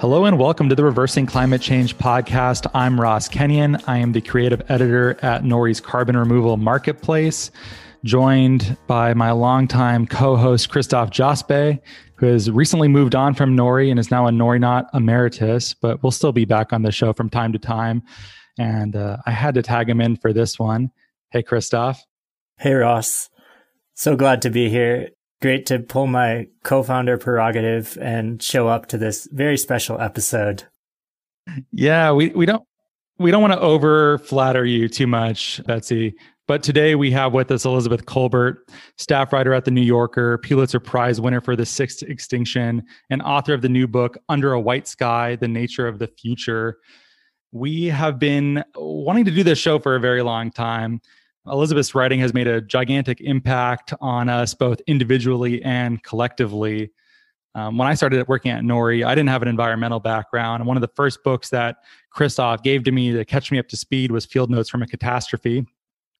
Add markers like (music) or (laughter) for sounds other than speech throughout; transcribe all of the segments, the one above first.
Hello and welcome to the Reversing Climate Change podcast. I'm Ross Kenyon. I am the creative editor at Nori's Carbon Removal Marketplace, joined by my longtime co-host Christoph Jospe, who has recently moved on from Nori and is now a Norinaut emeritus, but we'll still be back on the show from time to time. And uh, I had to tag him in for this one. Hey, Christoph. Hey, Ross. So glad to be here. Great to pull my co-founder prerogative and show up to this very special episode. Yeah, we, we don't we don't want to over flatter you too much, Betsy. But today we have with us Elizabeth Kolbert, staff writer at The New Yorker, Pulitzer Prize winner for The Sixth Extinction, and author of the new book, Under a White Sky The Nature of the Future. We have been wanting to do this show for a very long time. Elizabeth's writing has made a gigantic impact on us both individually and collectively. Um, when I started working at Nori, I didn't have an environmental background. And one of the first books that Christoph gave to me to catch me up to speed was Field Notes from a Catastrophe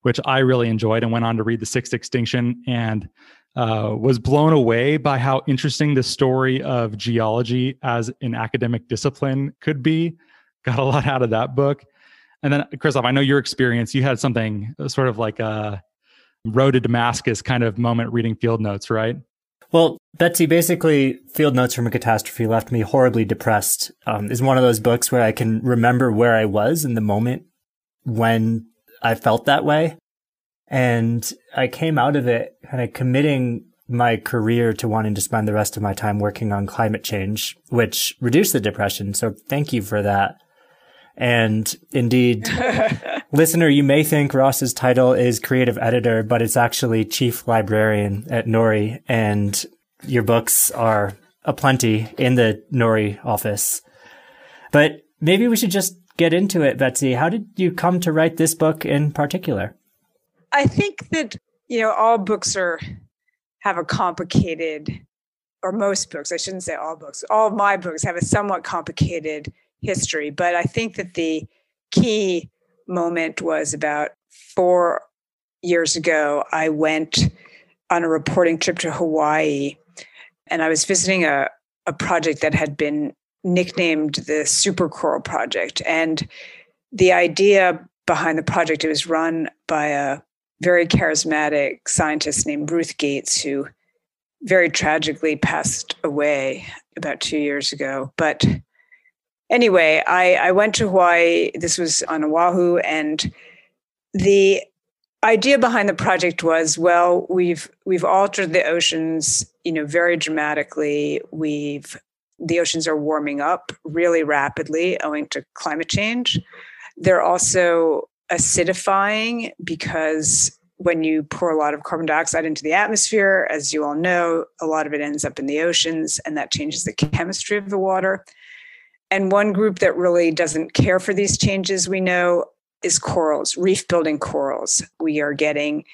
which I really enjoyed and went on to read The Sixth Extinction and uh, was blown away by how interesting the story of geology as an academic discipline could be. Got a lot out of that book. And then, Christoph, I know your experience, you had something uh, sort of like a road to Damascus kind of moment reading field notes, right? Well, Betsy, basically, Field Notes from a Catastrophe left me horribly depressed. Um, is one of those books where I can remember where I was in the moment when I felt that way. And I came out of it kind of committing my career to wanting to spend the rest of my time working on climate change, which reduced the depression. So thank you for that. And indeed, (laughs) listener, you may think Ross's title is creative editor, but it's actually chief librarian at Nori. And your books are aplenty in the Nori office. But maybe we should just get into it, Betsy. How did you come to write this book in particular? I think that, you know, all books are have a complicated or most books, I shouldn't say all books, all of my books have a somewhat complicated history. But I think that the key moment was about four years ago. I went on a reporting trip to Hawaii and I was visiting a, a project that had been nicknamed the Super Coral Project. And the idea behind the project, it was run by a very charismatic scientist named Ruth Gates, who very tragically passed away about two years ago. But anyway, I, I went to Hawaii. This was on Oahu. And the idea behind the project was well we've we've altered the oceans you know very dramatically we've the oceans are warming up really rapidly owing to climate change. They're also acidifying because when you pour a lot of carbon dioxide into the atmosphere, as you all know, a lot of it ends up in the oceans and that changes the chemistry of the water. And one group that really doesn't care for these changes, we know, is corals, reef building corals. We are getting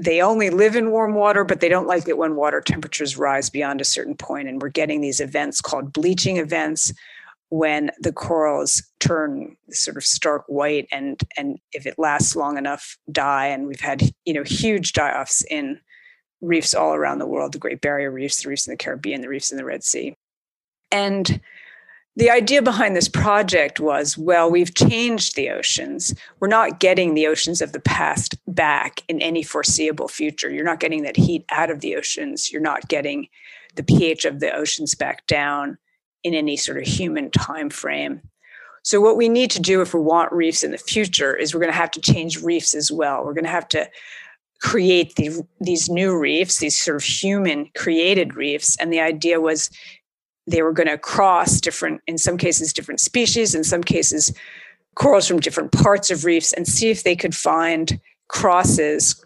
they only live in warm water, but they don't like it when water temperatures rise beyond a certain point. And we're getting these events called bleaching events when the corals turn sort of stark white and and if it lasts long enough die and we've had you know huge die-offs in reefs all around the world the great barrier reefs the reefs in the caribbean the reefs in the red sea and the idea behind this project was well, we've changed the oceans. We're not getting the oceans of the past back in any foreseeable future. You're not getting that heat out of the oceans. You're not getting the pH of the oceans back down in any sort of human time frame. So, what we need to do if we want reefs in the future is we're going to have to change reefs as well. We're going to have to create the, these new reefs, these sort of human created reefs. And the idea was they were going to cross different, in some cases, different species, in some cases, corals from different parts of reefs, and see if they could find crosses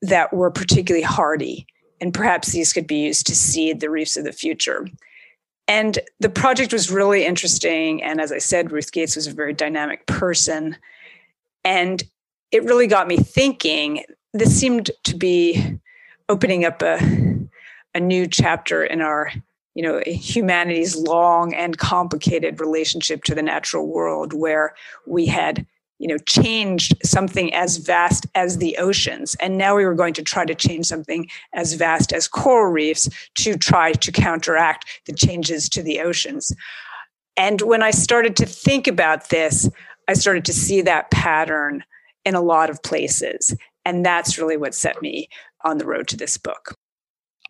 that were particularly hardy. And perhaps these could be used to seed the reefs of the future. And the project was really interesting. And as I said, Ruth Gates was a very dynamic person. And it really got me thinking. This seemed to be opening up a, a new chapter in our you know humanity's long and complicated relationship to the natural world where we had you know changed something as vast as the oceans and now we were going to try to change something as vast as coral reefs to try to counteract the changes to the oceans And when I started to think about this, I started to see that pattern in a lot of places. And that's really what set me on the road to this book.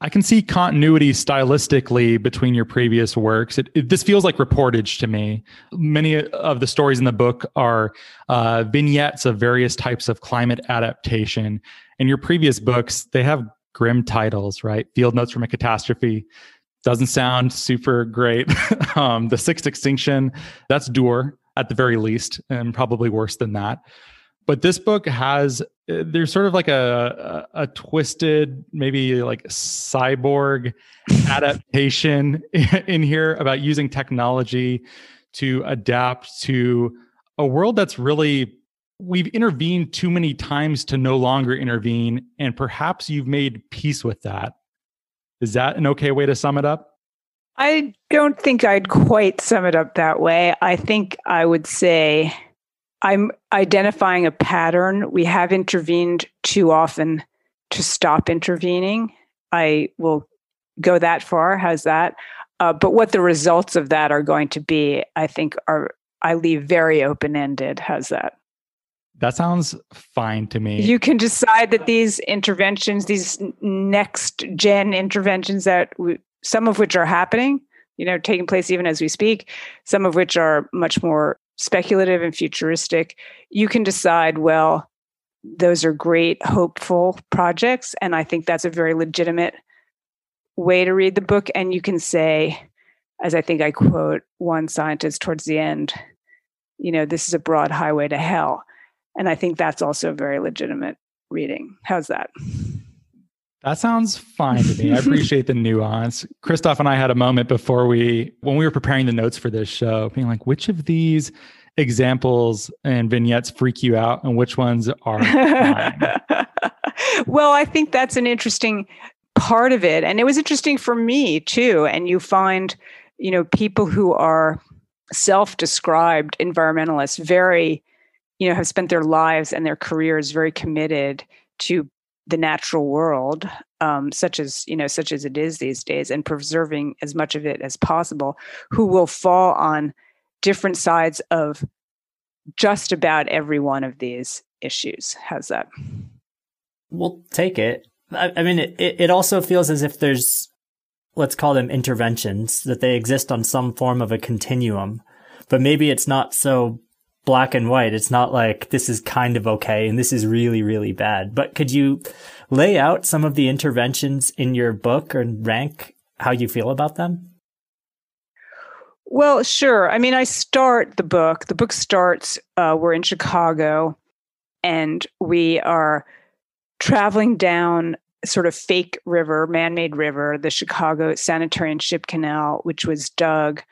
I can see continuity stylistically between your previous works. It, it, this feels like reportage to me. Many of the stories in the book are uh, vignettes of various types of climate adaptation. In your previous books, they have grim titles, right? Field Notes from a Catastrophe doesn't sound super great. (laughs) um, the Sixth Extinction, that's dour at the very least, and probably worse than that but this book has uh, there's sort of like a a, a twisted maybe like cyborg (laughs) adaptation in here about using technology to adapt to a world that's really we've intervened too many times to no longer intervene and perhaps you've made peace with that. Is that an okay way to sum it up? I don't think i'd quite sum it up that way. I think i would say I'm identifying a pattern. We have intervened too often to stop intervening. I will go that far. How's that? Uh, but what the results of that are going to be, I think, are I leave very open ended. How's that? That sounds fine to me. You can decide that these interventions, these next gen interventions that we, some of which are happening, you know, taking place even as we speak, some of which are much more speculative and futuristic, you can decide, well, those are great, hopeful projects. And I think that's a very legitimate way to read the book. And you can say, as I think I quote one scientist towards the end, you know, this is a broad highway to hell. And I think that's also a very legitimate reading. How's that? That sounds fine to me. I appreciate the nuance. Christoph and I had a moment before we, when we were preparing the notes for this show, being like, which of these examples and vignettes freak you out and which ones are (laughs) well, I think that's an interesting part of it. And it was interesting for me too. And you find, you know, people who are self described environmentalists very, you know, have spent their lives and their careers very committed to the natural world, um, such as you know, such as it is these days, and preserving as much of it as possible, who will fall on different sides of just about every one of these issues. How's that? We'll take it. I, I mean, it, it also feels as if there's, let's call them interventions, that they exist on some form of a continuum, but maybe it's not so black and white. It's not like this is kind of okay and this is really, really bad. But could you lay out some of the interventions in your book and rank how you feel about them? Well, sure. I mean, I start the book. The book starts, uh, we're in Chicago and we are traveling down sort of fake river, man made river, the Chicago Sanitary and Ship Canal, which was dug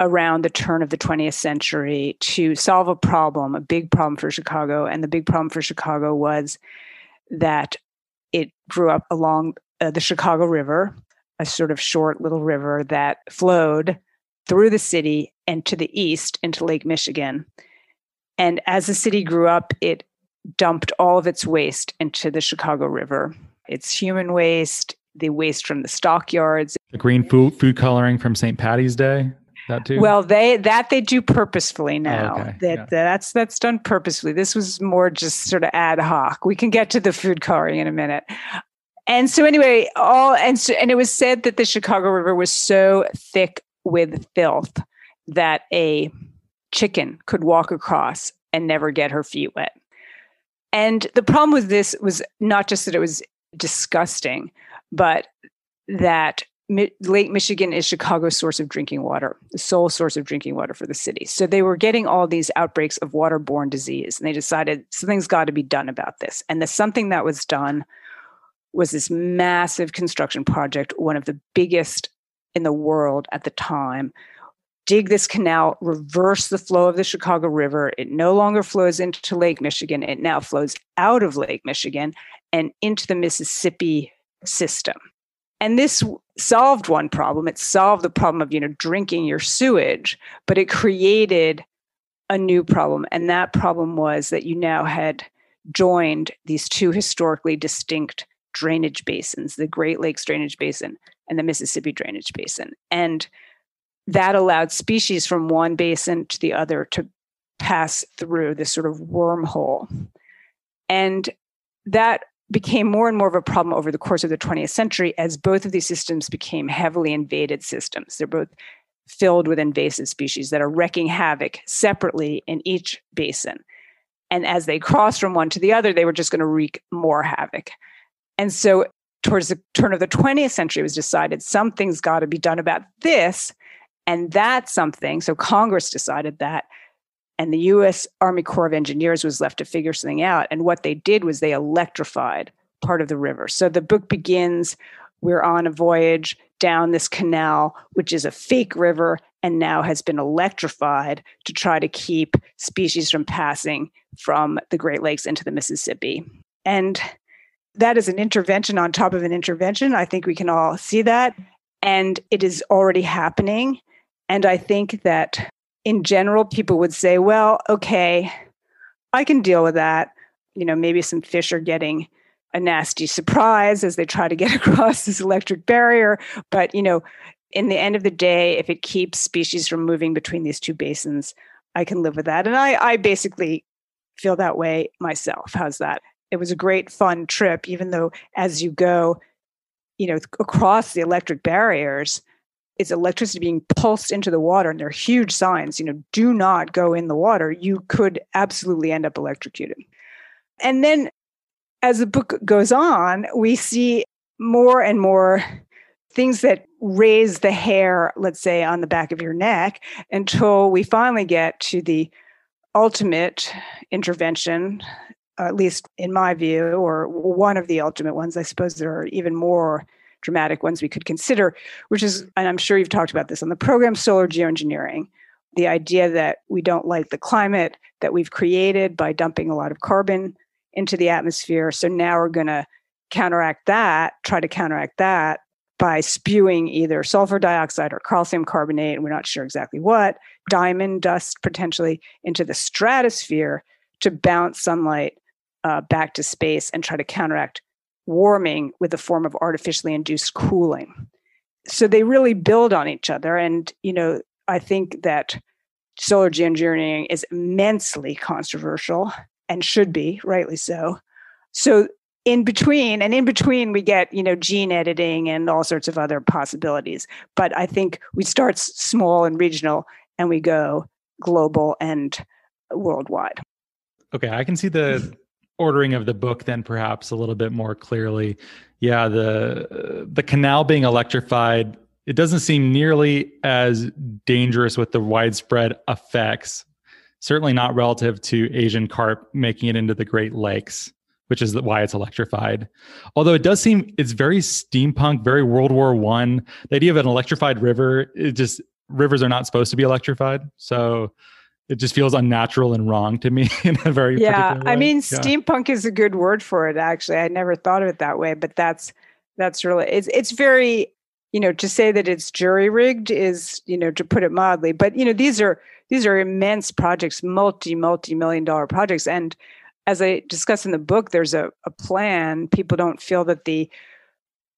around the turn of the 20th century to solve a problem, a big problem for Chicago. And the big problem for Chicago was that it grew up along uh, the Chicago River, a sort of short little river that flowed through the city and to the east into Lake Michigan. And as the city grew up, it dumped all of its waste into the Chicago River. It's human waste, the waste from the stockyards, the green food food coloring from St. Patty's Day. That too. Well, they that they do purposefully oh, now. Oh, okay. That yeah. that's that's done purposefully. This was more just sort of ad hoc. We can get to the food coloring in a minute. And so anyway, all and so, and it was said that the Chicago River was so thick with filth that a chicken could walk across and never get her feet wet. And the problem with this was not just that it was disgusting, but that Lake Michigan is Chicago's source of drinking water, the sole source of drinking water for the city. So they were getting all these outbreaks of waterborne disease, and they decided something's got to be done about this. And the something that was done was this massive construction project, one of the biggest in the world at the time. Dig this canal, reverse the flow of the Chicago River. It no longer flows into Lake Michigan. It now flows out of Lake Michigan and into the Mississippi system. And this solved one problem. It solved the problem of, you know, drinking your sewage, but it created a new problem. And that problem was that you now had joined these two historically distinct drainage basins, the Great Lakes drainage basin and the Mississippi drainage basin. And that allowed species from one basin to the other to pass through this sort of wormhole. And that became more and more of a problem over the course of the 20th century as both of these systems became heavily invaded systems. They're both filled with invasive species that are wreaking havoc separately in each basin. And as they crossed from one to the other, they were just going to wreak more havoc. And so, towards the turn of the 20th century, it was decided something's got to be done about this. And that's something. So, Congress decided that. And the US Army Corps of Engineers was left to figure something out. And what they did was they electrified part of the river. So, the book begins we're on a voyage down this canal, which is a fake river and now has been electrified to try to keep species from passing from the Great Lakes into the Mississippi. And that is an intervention on top of an intervention. I think we can all see that. And it is already happening. And I think that in general, people would say, well, okay, I can deal with that. You know, maybe some fish are getting a nasty surprise as they try to get (laughs) across this electric barrier. But, you know, in the end of the day, if it keeps species from moving between these two basins, I can live with that. And I, I basically feel that way myself. How's that? It was a great, fun trip, even though as you go, you know, across the electric barriers, it's electricity being pulsed into the water, and there are huge signs, you know, do not go in the water. You could absolutely end up electrocuted. And then as the book goes on, we see more and more things that raise the hair, let's say, on the back of your neck until we finally get to the ultimate intervention, at least in my view, or one of the ultimate ones. I suppose there are even more dramatic ones we could consider, which is, and I'm sure you've talked about this on the program, solar geoengineering. The idea that we don't like the climate that we've created by dumping a lot of carbon into the atmosphere. So now we're going to counteract that, try to counteract that by spewing either sulfur dioxide or calcium carbonate, and we're not sure exactly what, diamond dust potentially into the stratosphere to bounce sunlight uh, back to space and try to counteract warming with a form of artificially induced cooling. So they really build on each other. And, you know, I think that solar geoengineering is immensely controversial and should be rightly so. So in between and in between we get you know gene editing and all sorts of other possibilities but i think we start small and regional and we go global and worldwide okay i can see the ordering of the book then perhaps a little bit more clearly yeah the the canal being electrified it doesn't seem nearly as dangerous with the widespread effects certainly not relative to Asian carp making it into the Great Lakes, which is why it's electrified. Although it does seem it's very steampunk, very World War One. The idea of an electrified river, it just rivers are not supposed to be electrified, so it just feels unnatural and wrong to me (laughs) in a very yeah. I mean, yeah. steampunk is a good word for it. Actually, I never thought of it that way, but that's that's really it's it's very you know to say that it's jury rigged is you know to put it mildly. But you know these are these are immense projects, multi, multi million dollar projects. And as I discuss in the book, there's a, a plan. People don't feel that the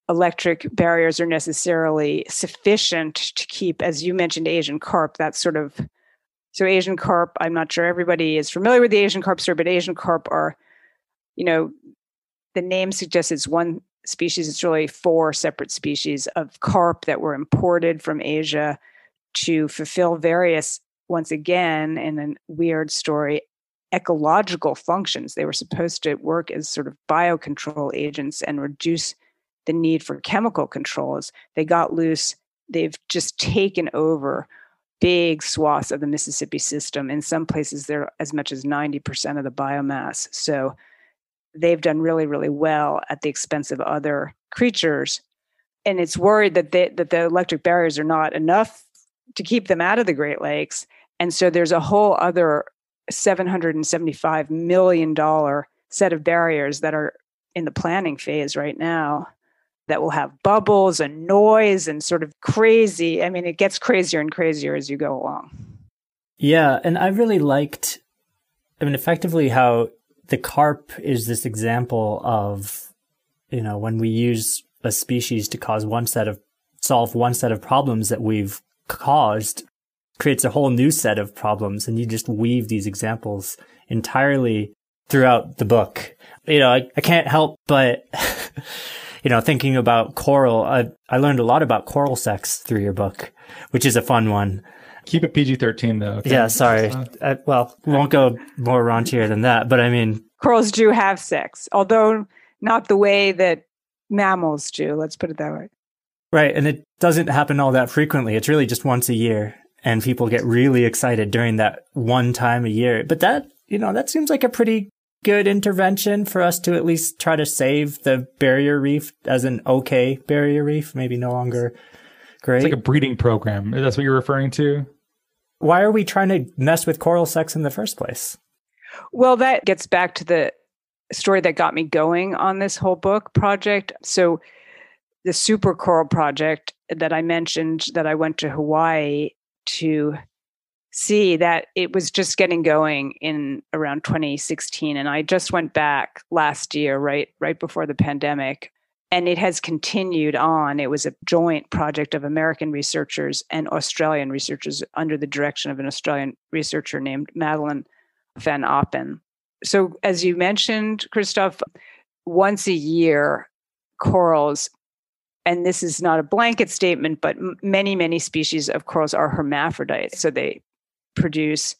electric barriers are necessarily sufficient to keep, as you mentioned, Asian carp, that sort of so Asian carp, I'm not sure everybody is familiar with the Asian carp story, but Asian carp are, you know, the name suggests it's one species. It's really four separate species of carp that were imported from Asia to fulfill various once again, in a weird story, ecological functions. They were supposed to work as sort of biocontrol agents and reduce the need for chemical controls. They got loose. They've just taken over big swaths of the Mississippi system. In some places, they're as much as 90% of the biomass. So they've done really, really well at the expense of other creatures. And it's worried that they, that the electric barriers are not enough to keep them out of the Great Lakes. And so there's a whole other $775 million set of barriers that are in the planning phase right now that will have bubbles and noise and sort of crazy. I mean, it gets crazier and crazier as you go along. Yeah. And I really liked, I mean, effectively how the carp is this example of, you know, when we use a species to cause one set of, solve one set of problems that we've caused creates a whole new set of problems. And you just weave these examples entirely throughout the book. You know, I, I can't help but, (laughs) you know, thinking about coral. I, I learned a lot about coral sex through your book, which is a fun one. Keep it PG 13 though. Okay? Yeah, sorry. Uh, I, well, won't go more raunchier than that, but I mean. Corals do have sex, although not the way that mammals do. Let's put it that way. Right. And it doesn't happen all that frequently. It's really just once a year. And people get really excited during that one time a year. But that, you know, that seems like a pretty good intervention for us to at least try to save the barrier reef as an okay barrier reef, maybe no longer great. It's like a breeding program. That's what you're referring to? Why are we trying to mess with coral sex in the first place? Well, that gets back to the story that got me going on this whole book project. So, the Super Coral project that I mentioned that I went to Hawaii to see that it was just getting going in around 2016 and I just went back last year right right before the pandemic and it has continued on it was a joint project of American researchers and Australian researchers under the direction of an Australian researcher named Madeleine van Oppen so as you mentioned Christoph once a year corals and this is not a blanket statement, but many, many species of corals are hermaphrodites. So they produce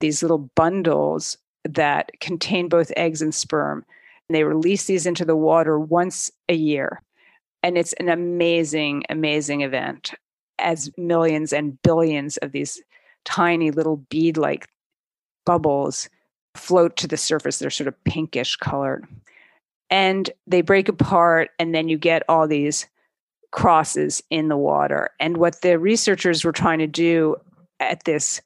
these little bundles that contain both eggs and sperm. And they release these into the water once a year. And it's an amazing, amazing event as millions and billions of these tiny little bead like bubbles float to the surface. They're sort of pinkish colored. And they break apart, and then you get all these crosses in the water. And what the researchers were trying to do at this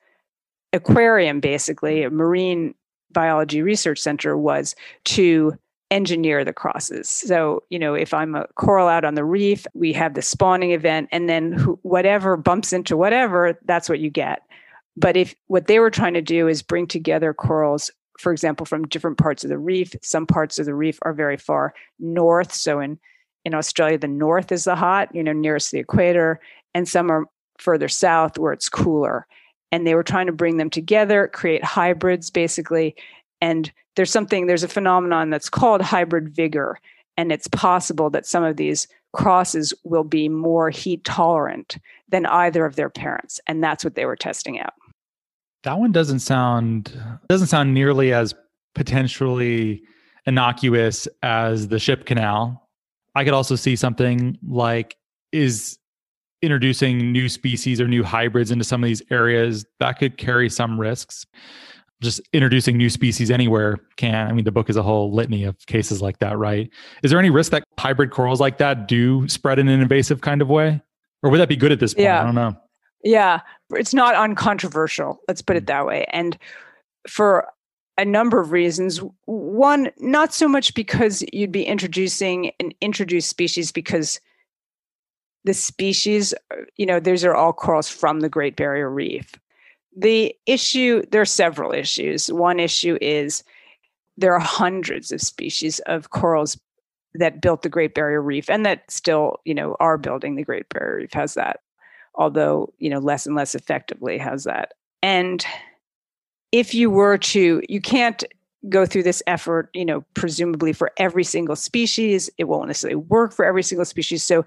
aquarium, basically, a marine biology research center, was to engineer the crosses. So, you know, if I'm a coral out on the reef, we have the spawning event, and then whatever bumps into whatever, that's what you get. But if what they were trying to do is bring together corals, for example, from different parts of the reef, some parts of the reef are very far north. So in in Australia, the north is the hot, you know, nearest the equator, and some are further south where it's cooler and they were trying to bring them together, create hybrids basically. And there's something, there's a phenomenon that's called hybrid vigor. And it's possible that some of these crosses will be more heat tolerant than either of their parents. And that's what they were testing out. That one doesn't sound doesn't sound nearly as potentially innocuous as the ship canal. I could also see something like is introducing new species or new hybrids into some of these areas that could carry some risks. Just introducing new species anywhere can. I mean the book is a whole litany of cases like that right? Is there any risk that hybrid corals like that do spread in an invasive kind of way? Or would that be good at this point? Yeah. i don't know. Yeah. It's not uncontroversial let's put it mm. that way. And for a number of reasons one not so much because you'd be introducing an introduced species because the species, you know, these are all corals from the Great Barrier Reef. The issue, there are several issues. One issue is there are hundreds of species of corals that built the Great Barrier Reef and that still, you know, are building the Great Barrier Reef has that, although, you know, less and less effectively has that. And if you were to, you can't go through this effort, you know, presumably for every single species. It won't necessarily work for every single species. So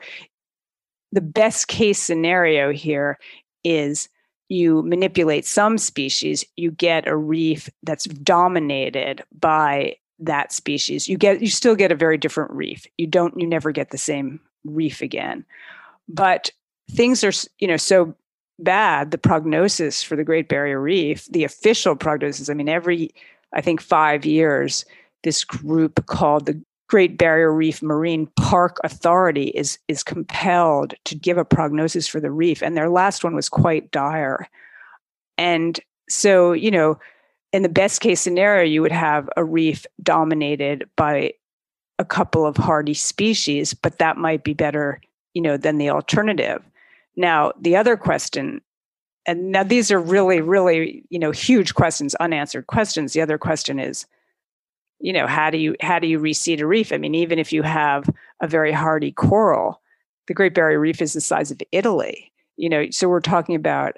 the best case scenario here is you manipulate some species, you get a reef that's dominated by that species. You get you still get a very different reef. You don't you never get the same reef again. But things are you know so bad the prognosis for the Great Barrier Reef, the official prognosis, I mean every I think 5 years this group called the Great Barrier Reef Marine Park Authority is is compelled to give a prognosis for the reef, and their last one was quite dire. And so, you know, in the best case scenario, you would have a reef dominated by a couple of hardy species, but that might be better, you know, than the alternative. Now, the other question, and now these are really, really, you know, huge questions, unanswered questions. The other question is you know how do you how do you reseed a reef i mean even if you have a very hardy coral the great barrier reef is the size of italy You know, so we're talking about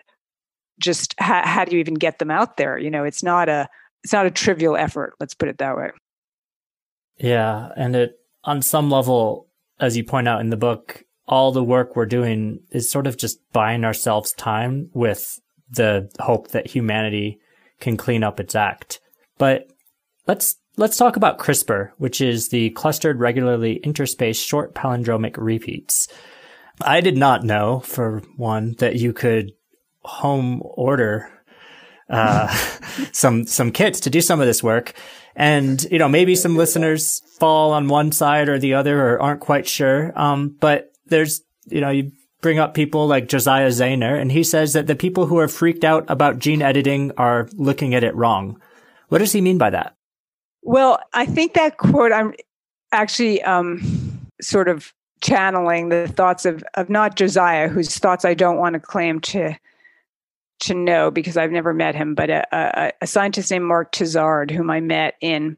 just how, how do you even get them out there? You know, it's not a it's not a trivial effort. Let's put it that way. Yeah, and it on some level, as you point out in the book, all the work we're doing is sort of just buying ourselves time with the hope that humanity can clean up its act. But let's let's talk about CRISPR, which is the clustered regularly interspaced short palindromic repeats. I did not know, for one, that you could home order uh, (laughs) some some kits to do some of this work. And you know, maybe some listeners fall on one side or the other, or aren't quite sure. Um, but there's you know, you bring up people like Josiah Zayner, and he says that the people who are freaked out about gene editing are looking at it wrong. What does he mean by that? Well, I think that quote I'm actually um, sort of channeling the thoughts of of not Josiah, whose thoughts I don't want to claim to to know because I've never met him, but a, a, a scientist named Mark Tizard, whom I met in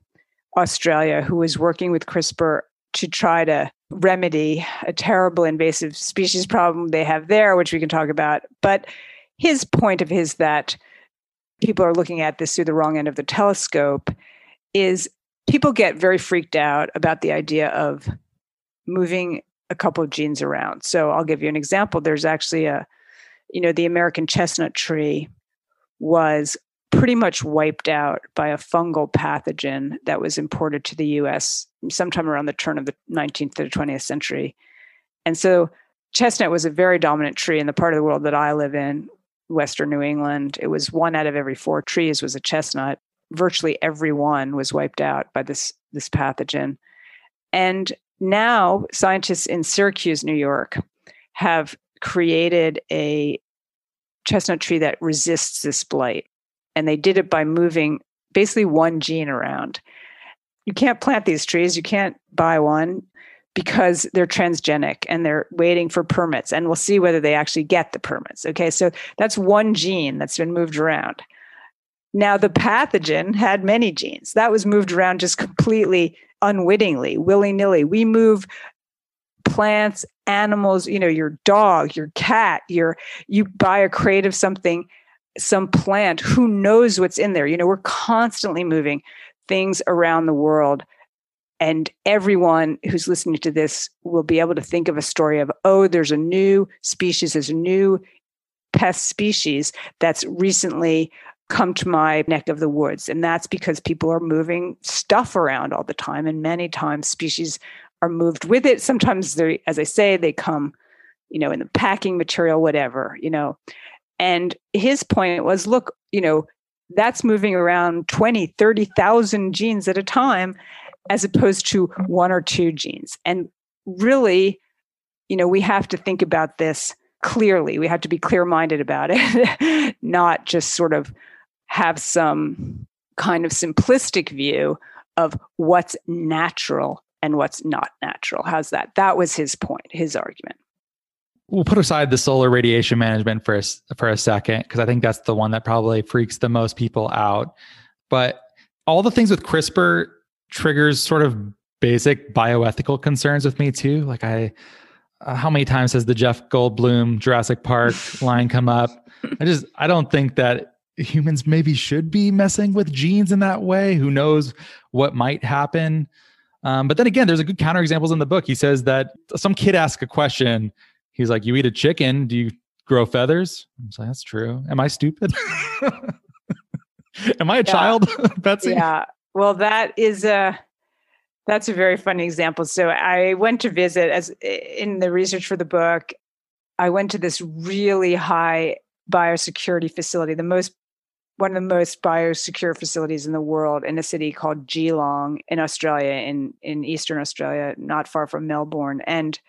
Australia, who was working with CRISPR to try to remedy a terrible invasive species problem they have there, which we can talk about. But his point of his that people are looking at this through the wrong end of the telescope is people get very freaked out about the idea of moving a couple of genes around. So I'll give you an example. There's actually a, you know, the American chestnut tree was pretty much wiped out by a fungal pathogen that was imported to the US sometime around the turn of the 19th to the 20th century. And so chestnut was a very dominant tree in the part of the world that I live in, Western New England. It was one out of every four trees was a chestnut virtually everyone was wiped out by this this pathogen. And now scientists in Syracuse, New York, have created a chestnut tree that resists this blight. And they did it by moving basically one gene around. You can't plant these trees, you can't buy one because they're transgenic and they're waiting for permits and we'll see whether they actually get the permits okay so that's one gene that's been moved around now, the pathogen had many genes. That was moved around just completely unwittingly, willy nilly. We move plants, animals, you know, your dog, your cat, your you buy a crate of something, some plant, who knows what's in there? You know, we're constantly moving things around the world. And everyone who's listening to this will be able to think of a story of, oh, there's a new species, there's a new pest species that's recently come to my neck of the woods. And that's because people are moving stuff around all the time. And many times species are moved with it. Sometimes they, as I say, they come, you know, in the packing material, whatever, you know. And his point was, look, you know, that's moving around 20, 30,000 genes at a time, as opposed to one or two genes. And really, you know, we have to think about this clearly. We have to be clear minded about it, (laughs) not just sort of have some kind of simplistic view of what's natural and what's not natural. How's that? That was his point, his argument. We'll put aside the solar radiation management for a, for a second because I think that's the one that probably freaks the most people out. But all the things with CRISPR triggers sort of basic bioethical concerns with me too. Like I, uh, how many times has the Jeff Goldblum Jurassic Park (laughs) line come up? I just I don't think that humans maybe should be messing with genes in that way. Who knows what might happen? Um, but then again, there's a good counterexamples in the book. He says that some kid asked a question. He's like, "You eat a chicken? Do you grow feathers?" I'm like, "That's true." Am I stupid? (laughs) Am I a yeah. child, (laughs) Betsy? Yeah. Well, that is a that's a very funny example. So I went to visit as in the research for the book. I went to this really high biosecurity facility, the most one of the most biosecure facilities in the world in a city called Geelong in Australia, in in Eastern Australia, not far from Melbourne. And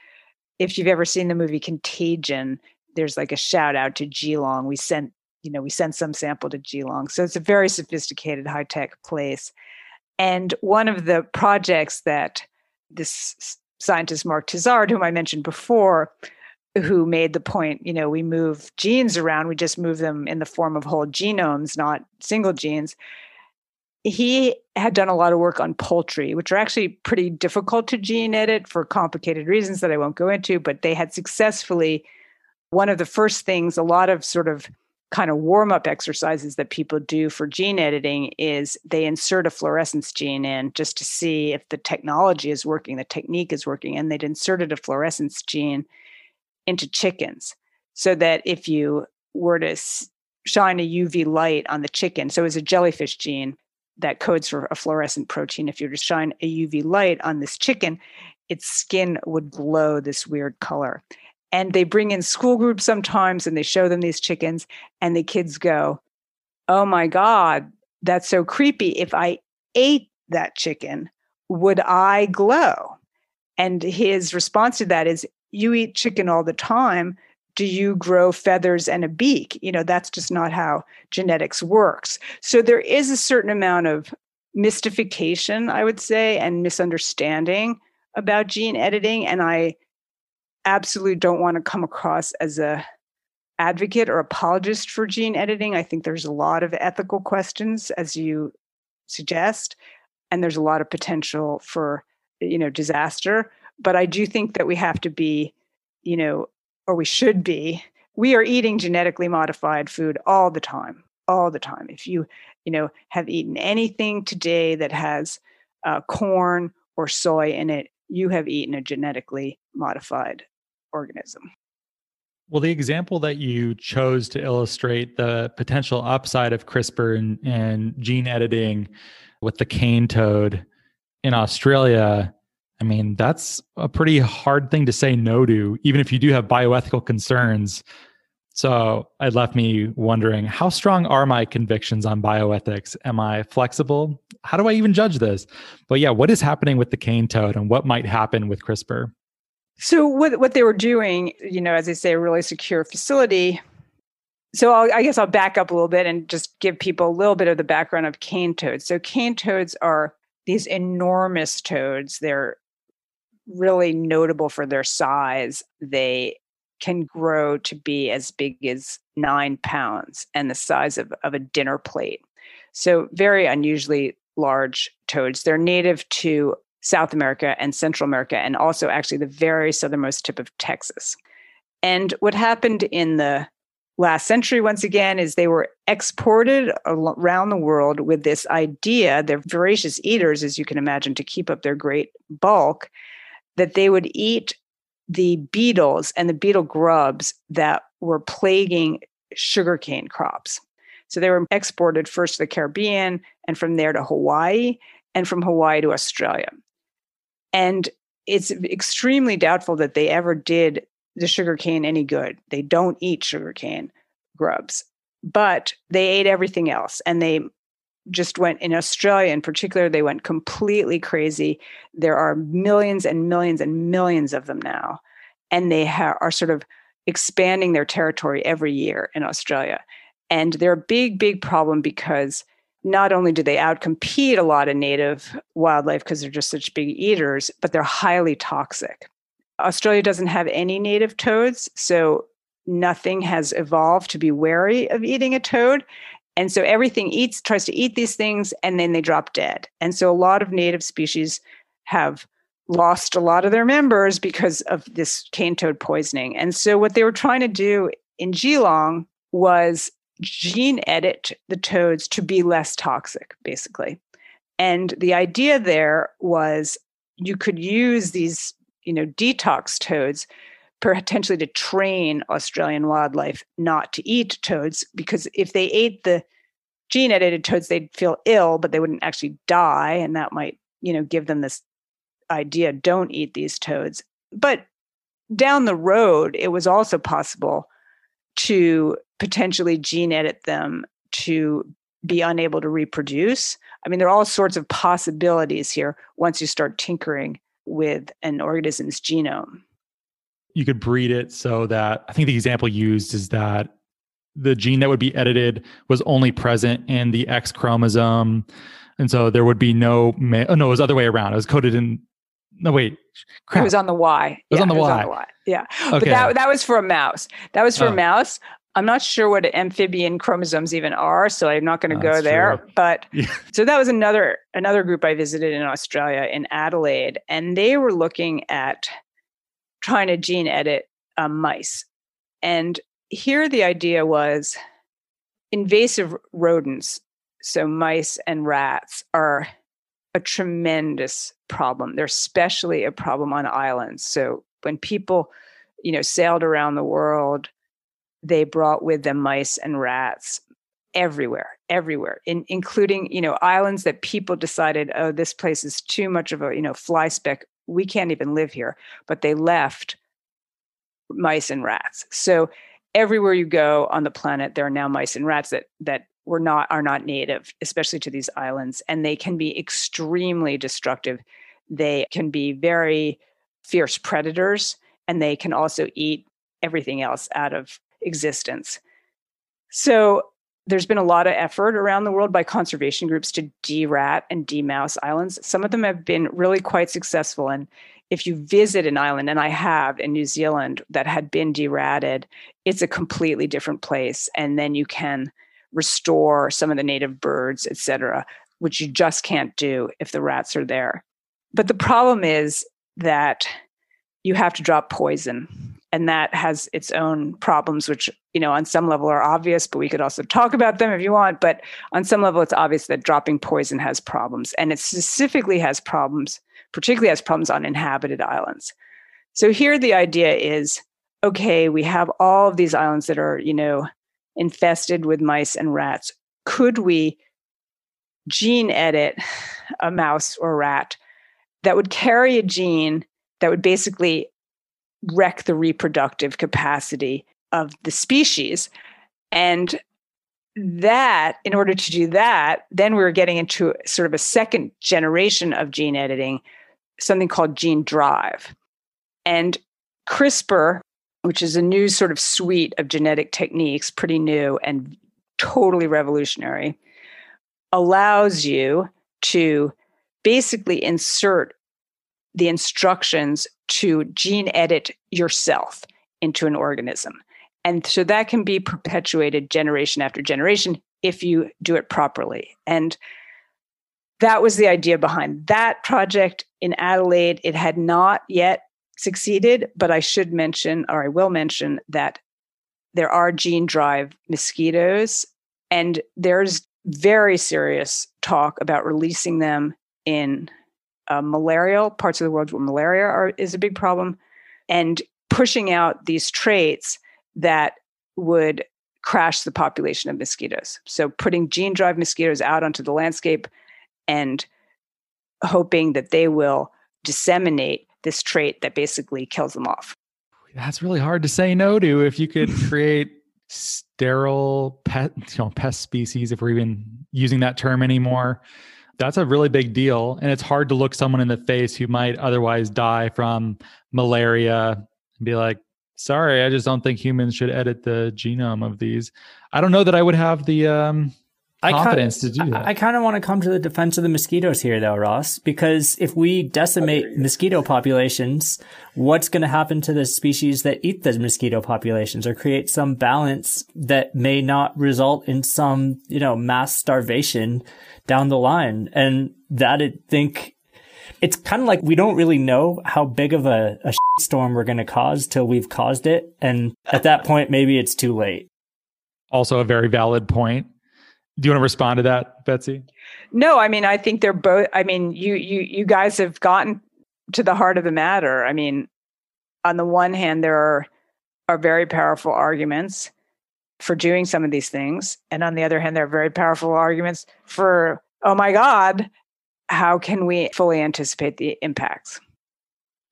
if you've ever seen the movie Contagion, there's like a shout out to Geelong. We sent, you know, we sent some sample to Geelong. So it's a very sophisticated, high tech place. And one of the projects that this scientist Mark Tizard, whom I mentioned before, who made the point, you know, we move genes around, we just move them in the form of whole genomes, not single genes. He had done a lot of work on poultry, which are actually pretty difficult to gene edit for complicated reasons that I won't go into, but they had successfully one of the first things, a lot of sort of kind of warm up exercises that people do for gene editing is they insert a fluorescence gene in just to see if the technology is working, the technique is working. And they'd inserted a fluorescence gene into chickens so that if you were to shine a UV light on the chicken, so it's a jellyfish gene that codes for a fluorescent protein. If you were to shine a UV light on this chicken, its skin would glow this weird color. And they bring in school groups sometimes and they show them these chickens and the kids go oh my god that's so creepy. If i ate that chicken would i glow? And his response to that is you eat chicken all the time do you grow feathers and a beak you know that's just not how genetics works so there is a certain amount of mystification i would say and misunderstanding about gene editing and i absolutely don't want to come across as a advocate or apologist for gene editing. I think there's a lot of ethical questions, as you suggest, and there's a lot of potential for you know disaster. But I do think that we have to be, you know, or we should be. We are eating genetically modified food all the time, all the time. If you, you know, have eaten anything today that has uh, corn or soy in it, you have eaten a genetically modified organism. Well, the example that you chose to illustrate the potential upside of CRISPR and, and gene editing with the cane toad in Australia, I mean, that's a pretty hard thing to say no to, even if you do have bioethical concerns. So it left me wondering how strong are my convictions on bioethics? Am I flexible? How do I even judge this? But yeah, what is happening with the cane toad and what might happen with CRISPR? So what what they were doing, you know, as they say, a really secure facility. So I'll, I guess I'll back up a little bit and just give people a little bit of the background of cane toads. So cane toads are these enormous toads. They're really notable for their size. They can grow to be as big as nine pounds and the size of, of a dinner plate. So very unusually large toads. They're native to South America and Central America, and also actually the very southernmost tip of Texas. And what happened in the last century, once again, is they were exported around the world with this idea. They're voracious eaters, as you can imagine, to keep up their great bulk, that they would eat the beetles and the beetle grubs that were plaguing sugarcane crops. So they were exported first to the Caribbean and from there to Hawaii and from Hawaii to Australia. And it's extremely doubtful that they ever did the sugarcane any good. They don't eat sugarcane grubs, but they ate everything else. And they just went in Australia in particular, they went completely crazy. There are millions and millions and millions of them now. And they ha- are sort of expanding their territory every year in Australia. And they're a big, big problem because not only do they outcompete a lot of native wildlife because they're just such big eaters, but they're highly toxic. Australia doesn't have any native toads, so nothing has evolved to be wary of eating a toad. And so everything eats, tries to eat these things, and then they drop dead. And so a lot of native species have lost a lot of their members because of this cane toad poisoning. And so what they were trying to do in Geelong was gene edit the toads to be less toxic, basically. And the idea there was you could use these, you know, detox toads potentially to train Australian wildlife not to eat toads because if they ate the gene edited toads, they'd feel ill, but they wouldn't actually die. And that might, you know, give them this idea don't eat these toads. But down the road, it was also possible to potentially gene edit them to be unable to reproduce. I mean, there are all sorts of possibilities here once you start tinkering with an organism's genome. You could breed it so that I think the example used is that the gene that would be edited was only present in the X chromosome. And so there would be no, ma- oh no, it was the other way around. It was coded in no, wait. Crap. It was on the Y. It was, yeah, on, the it was y. on the Y. Yeah. Okay. But that, that was for a mouse. That was for oh. a mouse. I'm not sure what amphibian chromosomes even are, so I'm not going to go there. True. But (laughs) yeah. so that was another another group I visited in Australia in Adelaide, and they were looking at trying to gene edit uh, mice. And here the idea was invasive rodents, so mice and rats, are a tremendous problem. They're especially a problem on islands. So when people, you know, sailed around the world, they brought with them mice and rats everywhere, everywhere, in, including, you know, islands that people decided, oh, this place is too much of a, you know, fly speck. We can't even live here. But they left mice and rats. So everywhere you go on the planet, there are now mice and rats that that were not are not native, especially to these islands, and they can be extremely destructive. They can be very fierce predators, and they can also eat everything else out of existence. So there's been a lot of effort around the world by conservation groups to de-rat and de-mouse islands. Some of them have been really quite successful. And if you visit an island, and I have in New Zealand that had been deratted, it's a completely different place. And then you can restore some of the native birds, et cetera, which you just can't do if the rats are there. But the problem is that you have to drop poison. And that has its own problems, which, you know, on some level are obvious, but we could also talk about them if you want. But on some level, it's obvious that dropping poison has problems. And it specifically has problems, particularly has problems on inhabited islands. So here the idea is okay, we have all of these islands that are, you know, infested with mice and rats. Could we gene edit a mouse or rat that would carry a gene that would basically wreck the reproductive capacity of the species? And that, in order to do that, then we were getting into sort of a second generation of gene editing, something called gene drive. And CRISPR which is a new sort of suite of genetic techniques, pretty new and totally revolutionary, allows you to basically insert the instructions to gene edit yourself into an organism. And so that can be perpetuated generation after generation if you do it properly. And that was the idea behind that project in Adelaide. It had not yet succeeded, but I should mention, or I will mention, that there are gene drive mosquitoes, and there's very serious talk about releasing them in uh, malarial parts of the world where malaria are, is a big problem, and pushing out these traits that would crash the population of mosquitoes. So putting gene drive mosquitoes out onto the landscape and hoping that they will disseminate this trait that basically kills them off. That's really hard to say no to if you could (laughs) create sterile pet, you know, pest species, if we're even using that term anymore. That's a really big deal. And it's hard to look someone in the face who might otherwise die from malaria and be like, sorry, I just don't think humans should edit the genome of these. I don't know that I would have the um, confidence to do that. I, I kind of want to come to the defense of the mosquitoes here, though, Ross, because if we decimate mosquito populations, what's going to happen to the species that eat the mosquito populations or create some balance that may not result in some, you know, mass starvation down the line? And that I think it's kind of like we don't really know how big of a, a storm we're going to cause till we've caused it. And at that point, maybe it's too late. Also, a very valid point do you want to respond to that, Betsy? No, I mean, I think they're both. I mean, you you you guys have gotten to the heart of the matter. I mean, on the one hand, there are are very powerful arguments for doing some of these things, and on the other hand, there are very powerful arguments for, oh my God, how can we fully anticipate the impacts?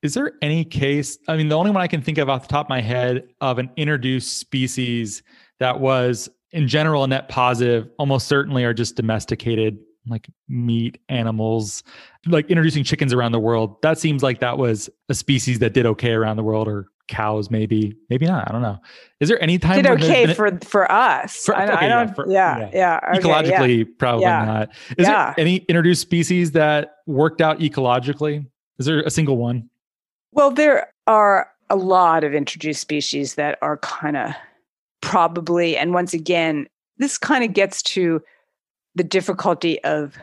Is there any case? I mean, the only one I can think of off the top of my head of an introduced species that was in general a net positive almost certainly are just domesticated like meat animals like introducing chickens around the world that seems like that was a species that did okay around the world or cows maybe maybe not i don't know. Is there any time did okay for for us. For, I, okay, I, don't yeah, for, yeah yeah, yeah. Ecologically probably not. Is there any introduced species that worked out ecologically? Is there a single one? Well there are a lot of introduced species that are kind of probably and once again this kind of gets to the difficulty of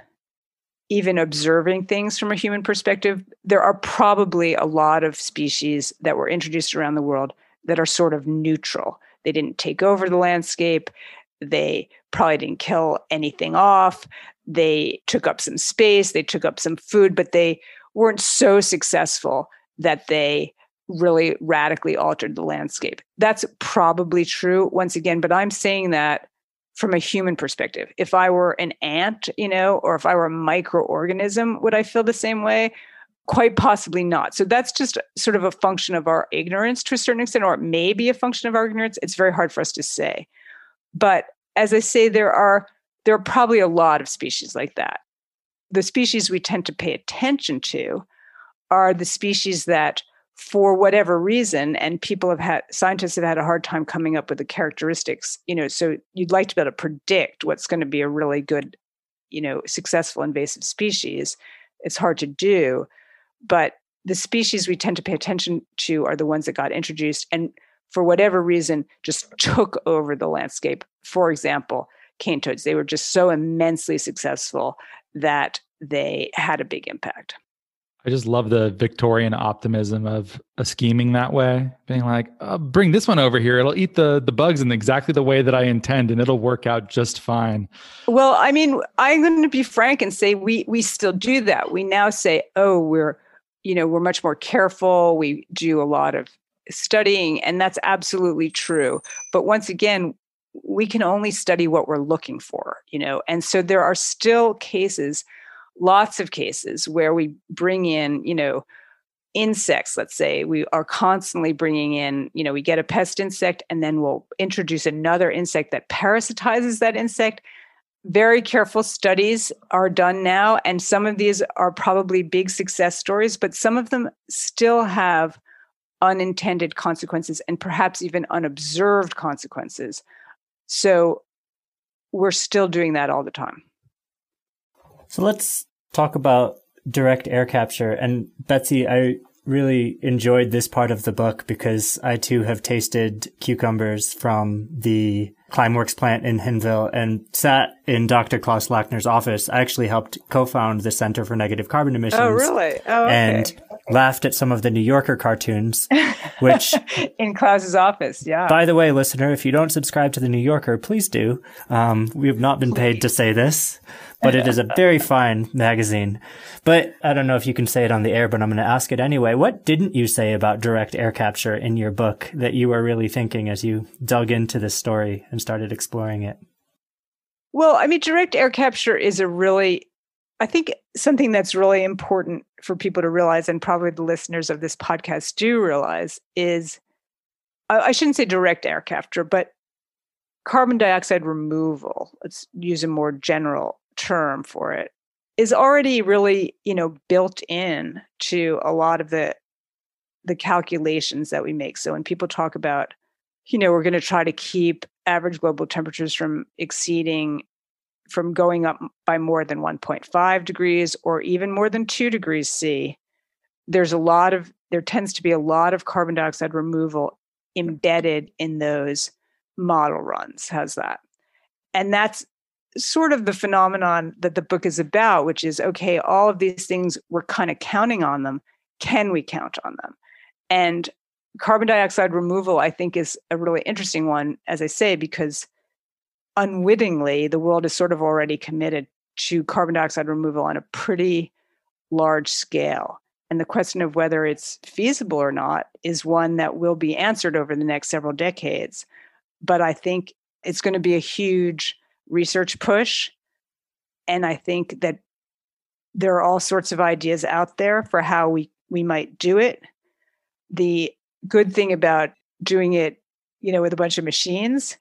even observing things from a human perspective. There are probably a lot of species that were introduced around the world that are sort of neutral. They didn't take over the landscape. They probably didn't kill anything off. They took up some space, they took up some food, but they weren't so successful that they really radically altered the landscape. That's probably true once again, but I'm saying that from a human perspective. If I were an ant, you know, or if I were a microorganism, would I feel the same way? Quite possibly not. So that's just sort of a function of our ignorance to a certain extent, or it may be a function of our ignorance. It's very hard for us to say. But as I say, there are there are probably a lot of species like that. The species we tend to pay attention to are the species that for whatever reason and people have had scientists have had a hard time coming up with the characteristics you know so you'd like to be able to predict what's going to be a really good you know successful invasive species. It's hard to do but the species we tend to pay attention to are the ones that got introduced and for whatever reason just (laughs) took over the landscape. For example cane toads they were just so immensely successful that they had a big impact I just love the Victorian optimism of a scheming that way, being like, oh, "Bring this one over here; it'll eat the the bugs in exactly the way that I intend, and it'll work out just fine." Well, I mean, I'm going to be frank and say we we still do that. We now say, "Oh, we're you know we're much more careful. We do a lot of studying, and that's absolutely true." But once again, we can only study what we're looking for, you know, and so there are still cases lots of cases where we bring in, you know, insects let's say we are constantly bringing in you know we get a pest insect and then we'll introduce another insect that parasitizes that insect. Very careful studies are done now and some of these are probably big success stories but some of them still have unintended consequences and perhaps even unobserved consequences. So we're still doing that all the time. So let's talk about direct air capture. And Betsy, I really enjoyed this part of the book because I too have tasted cucumbers from the Climeworks plant in Hinwil and sat in Dr. Klaus Lackner's office. I actually helped co-found the Center for Negative Carbon Emissions. Oh, really? Oh, okay. And laughed at some of the New Yorker cartoons, which (laughs) in Klaus's office. Yeah. By the way, listener, if you don't subscribe to the New Yorker, please do. Um, we have not been paid to say this but it is a very fine magazine. But I don't know if you can say it on the air, but I'm going to ask it anyway. What didn't you say about direct air capture in your book that you were really thinking as you dug into this story and started exploring it? Well, I mean, direct air capture is a really, I think, something that's really important for people to realize, and probably the listeners of this podcast do realize, is I shouldn't say direct air capture, but carbon dioxide removal. Let's use a more general term for it is already really you know built in to a lot of the the calculations that we make. So when people talk about you know we're going to try to keep average global temperatures from exceeding from going up by more than 1.5 degrees or even more than 2 degrees c there's a lot of there tends to be a lot of carbon dioxide removal embedded in those model runs. How's that? And that's sort of the phenomenon that the book is about, which is okay, all of these things, we're kind of counting on them. Can we count on them? And carbon dioxide removal, I think, is a really interesting one, as I say, because unwittingly, the world is sort of already committed to carbon dioxide removal on a pretty large scale. And the question of whether it's feasible or not is one that will be answered over the next several decades. But I think it's going to be a huge research push. And I think that there are all sorts of ideas out there for how we, we might do it. The good thing about doing it, you know, with a bunch of machines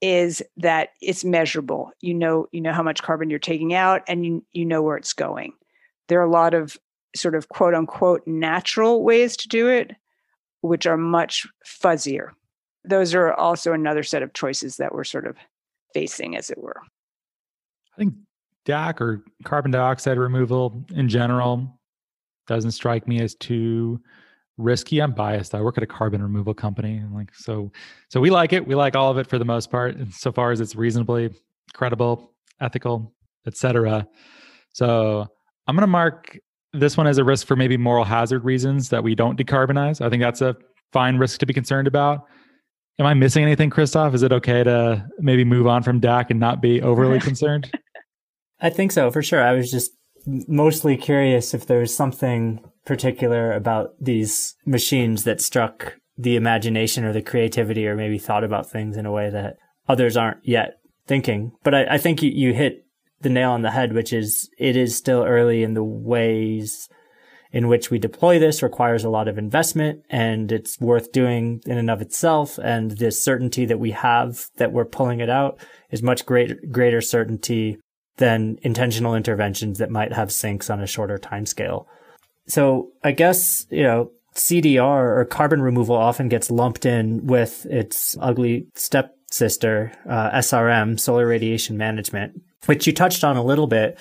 is that it's measurable. You know, you know how much carbon you're taking out and you, you know where it's going. There are a lot of sort of quote unquote natural ways to do it, which are much fuzzier. Those are also another set of choices that we're sort of facing, as it were. I think DAC or carbon dioxide removal in general doesn't strike me as too risky. I'm biased. I work at a carbon removal company, and like so, so we like it. We like all of it for the most part, so far as it's reasonably credible, ethical, etc. So I'm going to mark this one as a risk for maybe moral hazard reasons that we don't decarbonize. I think that's a fine risk to be concerned about. Am I missing anything, Christoph? Is it okay to maybe move on from DAC and not be overly (laughs) concerned? I think so, for sure. I was just mostly curious if there was something particular about these machines that struck the imagination or the creativity or maybe thought about things in a way that others aren't yet thinking. But I, I think you, you hit the nail on the head, which is it is still early in the ways in which we deploy this requires a lot of investment and it's worth doing in and of itself. And the certainty that we have that we're pulling it out is much greater, greater certainty than intentional interventions that might have sinks on a shorter time scale. So I guess, you know, CDR or carbon removal often gets lumped in with its ugly stepsister, uh, SRM, solar radiation management, which you touched on a little bit.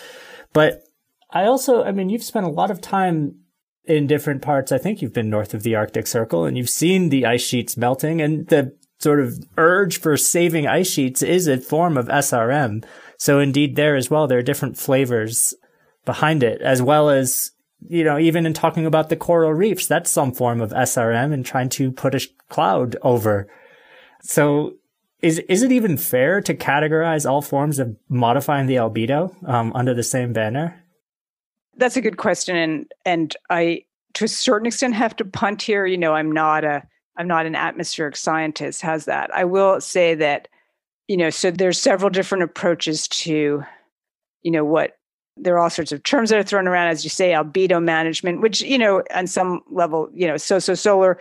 But I also, I mean, you've spent a lot of time in different parts. I think you've been north of the Arctic Circle and you've seen the ice sheets melting and the sort of urge for saving ice sheets is a form of SRM. So indeed there as well, there are different flavors behind it, as well as, you know, even in talking about the coral reefs, that's some form of SRM and trying to put a cloud over. So is, is it even fair to categorize all forms of modifying the albedo um, under the same banner? That's a good question, and and I, to a certain extent, have to punt here. You know, I'm not a I'm not an atmospheric scientist. How's that? I will say that, you know, so there's several different approaches to, you know, what there are all sorts of terms that are thrown around, as you say, albedo management, which you know, on some level, you know, so so solar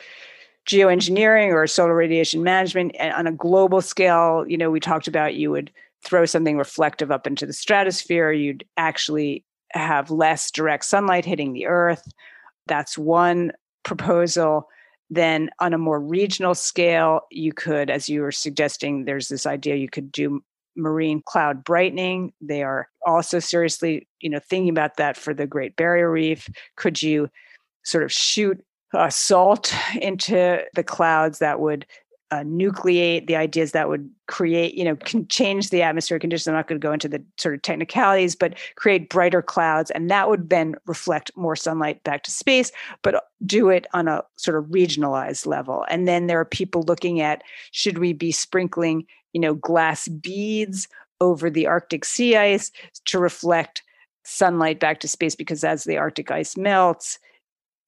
geoengineering or solar radiation management and on a global scale. You know, we talked about you would throw something reflective up into the stratosphere. You'd actually have less direct sunlight hitting the earth. That's one proposal. Then, on a more regional scale, you could, as you were suggesting, there's this idea you could do marine cloud brightening. They are also seriously, you know, thinking about that for the Great Barrier Reef. Could you sort of shoot uh, salt (laughs) into the clouds that would uh, nucleate the ideas that would create, you know, (laughs) can change the atmospheric conditions. I'm not going to go into the sort of technicalities, but create brighter clouds. And that would then reflect more sunlight back to space, but do it on a sort of regionalized level. And then there are people looking at should we be sprinkling, you know, glass beads over the Arctic sea ice to reflect sunlight back to space because as the Arctic ice melts,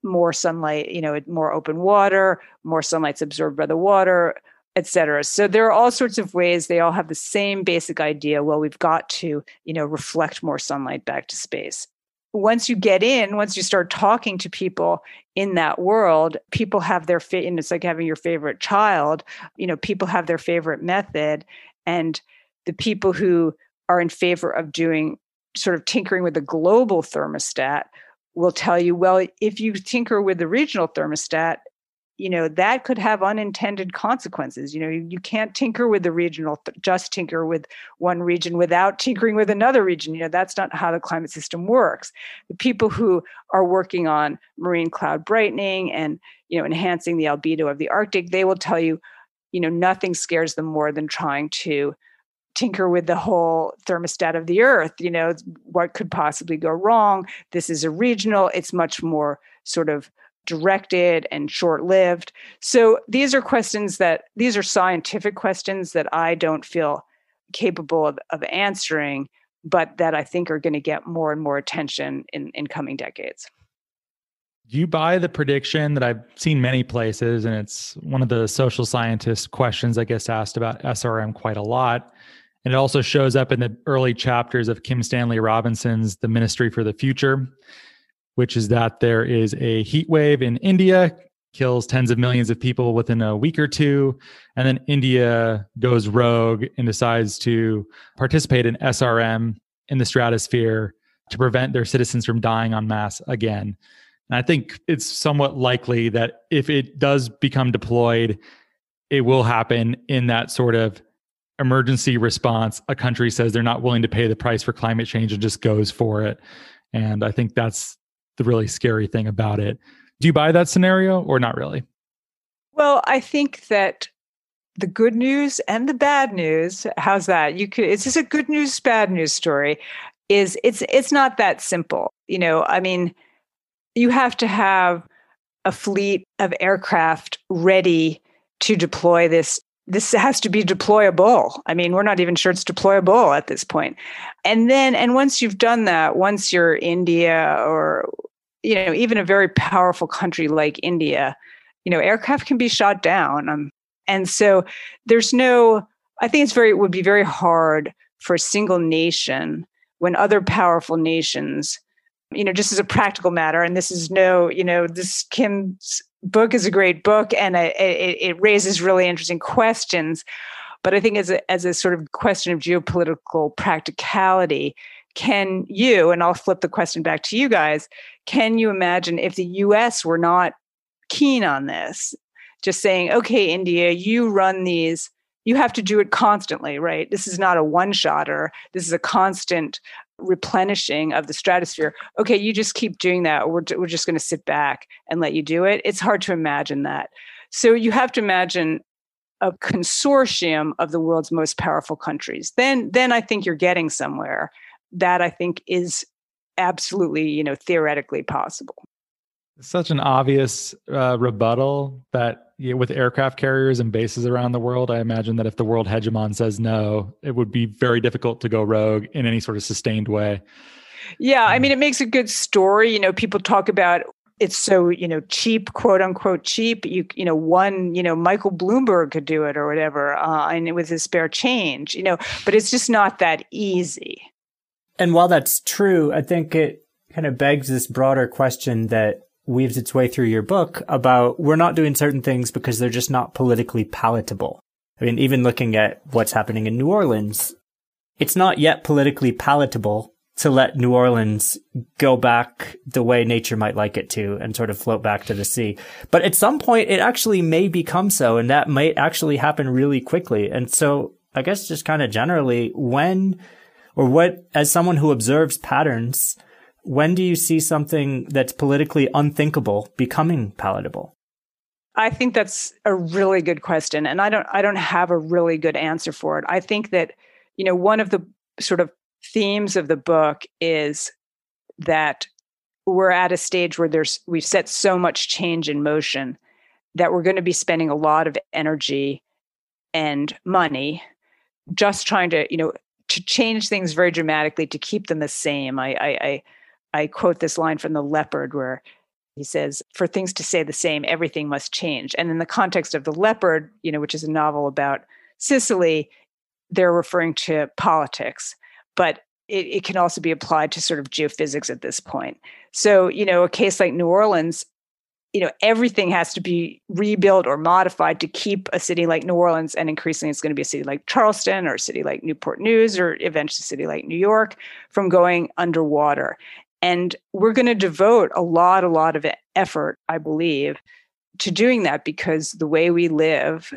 more sunlight, you know, more open water, more sunlight's absorbed by the water, et cetera. So there are all sorts of ways. They all have the same basic idea. Well, we've got to, you know, reflect more sunlight back to space. Once you get in, once you start talking to people in that world, people have their fit, and it's like having your favorite child. You know, people have their favorite method, and the people who are in favor of doing sort of tinkering with the global thermostat will tell you, well, if you tinker with the regional thermostat, you know that could have unintended consequences. You know you, you can't tinker with the regional th- just tinker with one region without tinkering with another region. You know that's not how the climate system works. The people who are working on marine cloud brightening and you know enhancing the albedo of the arctic they will tell you you know nothing scares them more than trying to tinker with the whole thermostat of the earth you know what could possibly go wrong? This is a regional it's much more sort of directed and short lived so these are questions that these are scientific questions that i don't feel capable of, of answering but that i think are going to get more and more attention in, in coming decades. Do you buy the prediction that I've seen many places, and it's one of the social scientist questions that gets asked about SRM quite a lot? And it also shows up in the early chapters of Kim Stanley Robinson's The Ministry for the Future, which is that there is a heat wave in India, kills tens of millions of people within a week or two. And then India goes rogue and decides to participate in SRM in the stratosphere to prevent their citizens from dying en masse again. And I think it's somewhat likely that if it does become deployed, it will happen in that sort of emergency response, a country says they're not willing to pay the price for climate change and just goes for it. And I think that's the really scary thing about it. Do you buy that scenario or not really? Well, I think that the good news and the bad news, how's that? You could it's just a good news, bad news story. Is it's it's not that simple. You know, I mean, you have to have a fleet of aircraft ready to deploy this this has to be deployable. I mean, we're not even sure it's deployable at this point. And then, and once you've done that, once you're India or, you know, even a very powerful country like India, you know, aircraft can be shot down. Um, and so there's no, I think it's very, it would be very hard for a single nation when other powerful nations, you know, just as a practical matter, and this is no, you know, this Kim's book is a great book and it, it raises really interesting questions. But I think as a, as a sort of question of geopolitical practicality, can you, and I'll flip the question back to you guys, can you imagine if the US were not keen on this, just saying, okay, India, you run these, you have to do it constantly, right? This is not a one shotter. This is a constant replenishing of the stratosphere. Okay, you just keep doing that. We're, we're just going to sit back and let you do it. It's hard to imagine that. So you have to imagine a consortium of the world's most powerful countries. Then, then I think you're getting somewhere. That I think is absolutely, you know, theoretically possible. Such an obvious uh, rebuttal that you know, with aircraft carriers and bases around the world, I imagine that if the world hegemon says no, it would be very difficult to go rogue in any sort of sustained way. Yeah, I mean, it makes a good story. You know, people talk about it's so you know cheap, quote unquote cheap. You you know, one you know Michael Bloomberg could do it or whatever, uh, and with his spare change, you know, but it's just not that easy. And while that's true, I think it kind of begs this broader question that weaves its way through your book about we're not doing certain things because they're just not politically palatable. I mean, even looking at what's happening in New Orleans, it's not yet politically palatable to let New Orleans go back the way nature might like it to and sort of float back to the sea. But at some point, it actually may become so, and that might actually happen really quickly. And so I guess just kind of generally, when or what, as someone who observes patterns, when do you see something that's politically unthinkable becoming palatable? I think that's a really good question and I don't I don't have a really good answer for it. I think that you know one of the sort of themes of the book is that we're at a stage where there's we've set so much change in motion that we're going to be spending a lot of energy and money just trying to you know to change things very dramatically to keep them the same. I I, I I quote this line from The Leopard where he says, For things to say the same, everything must change. And in the context of The Leopard, you know, which is a novel about Sicily, they're referring to politics, but it, it can also be applied to sort of geophysics at this point. So, you know, a case like New Orleans, you know everything has to be rebuilt or modified to keep a city like new orleans and increasingly it's going to be a city like charleston or a city like newport news or eventually a city like new york from going underwater and we're going to devote a lot, a lot of effort, I believe, to doing that because the way we live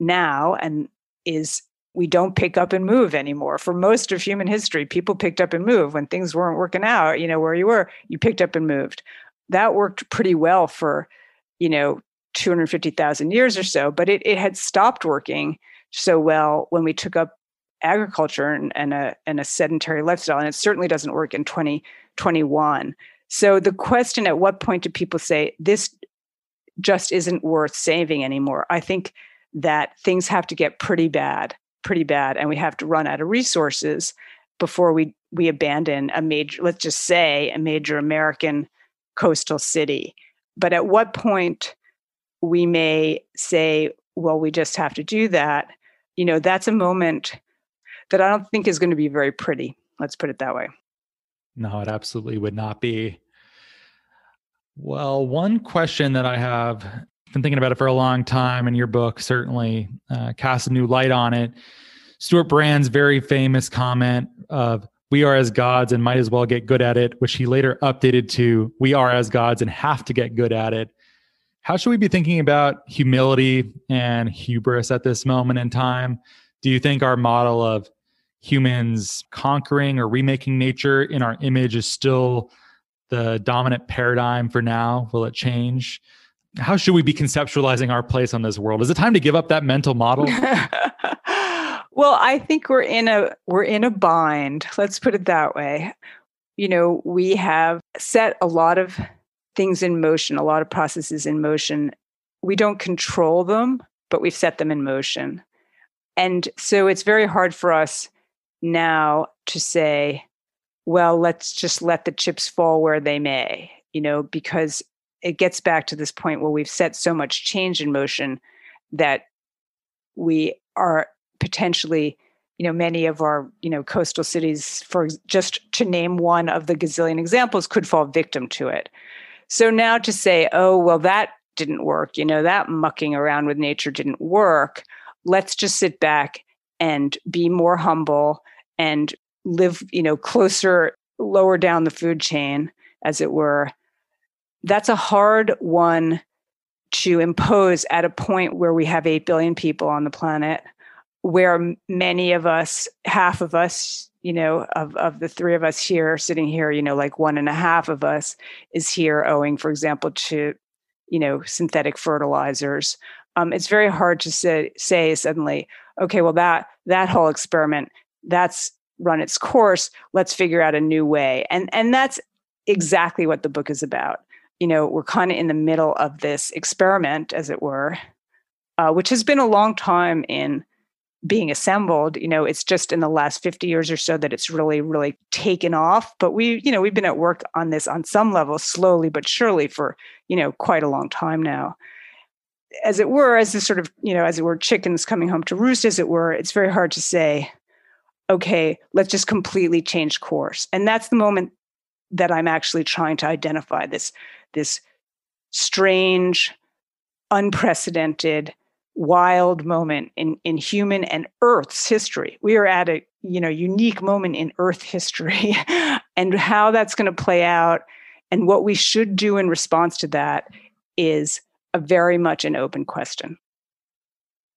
now and is we don't pick up and move anymore. For most of human history, people picked up and moved when things weren't working out, you know, where you were, you picked up and moved. That worked pretty well for, you know, 250,000 years or so, but it, it had stopped working so well when we took up agriculture and, and, a, and a sedentary lifestyle. And it certainly doesn't work in 2021. So the question at what point do people say this just isn't worth saving anymore? I think that things have to get pretty bad, pretty bad, and we have to run out of resources before we we abandon a major, let's just say, a major American coastal city. But at what point we may say, well, we just have to do that. You know, that's a moment that I don't think is going to be very pretty. Let's put it that way. No, it absolutely would not be. Well, one question that I have been thinking about it for a long time, and your book certainly uh, casts a new light on it. Stewart Brand's very famous comment of "We are as gods and might as well get good at it," which he later updated to "We are as gods and have to get good at it." How should we be thinking about humility and hubris at this moment in time? Do you think our model of humans conquering or remaking nature in our image is still the dominant paradigm for now? Will it change? How should we be conceptualizing our place on this world? Is it time to give up that mental model? (laughs) well, I think we're in a we're in a bind. Let's put it that way. You know, we have set a lot of things in motion, a lot of processes in motion. We don't control them, but we've set them in motion. And so it's very hard for us now to say, well, let's just let the chips fall where they may, you know, because it gets back to this point where we've set so much change in motion that we are potentially you know many of our you know coastal cities for just to name one of the gazillion examples could fall victim to it. So now to say oh well that didn't work you know that mucking around with nature didn't work let's just sit back and be more humble and live you know closer lower down the food chain as it were. That's a hard one to impose at a point where we have 8 billion people on the planet where many of us half of us you know of, of the three of us here sitting here you know like one and a half of us is here owing for example to you know synthetic fertilizers. Um, it's very hard to say, say suddenly okay well that that whole experiment that's run its course. Let's figure out a new way. And and that's exactly what the book is about. You know we're kind of in the middle of this experiment as it were uh, which has been a long time in being assembled. You know it's just in the last 50 years or so that it's really really taken off. But we you know we've been at work on this on some level slowly but surely for you know quite a long time now as it were as this sort of you know as it were chickens coming home to roost as it were it's very hard to say okay let's just completely change course and that's the moment that i'm actually trying to identify this this strange unprecedented wild moment in, in human and Earth's history. We are at a you know unique moment in Earth history, (laughs) and how that's going to play out and what we should do in response to that is a very much an open question.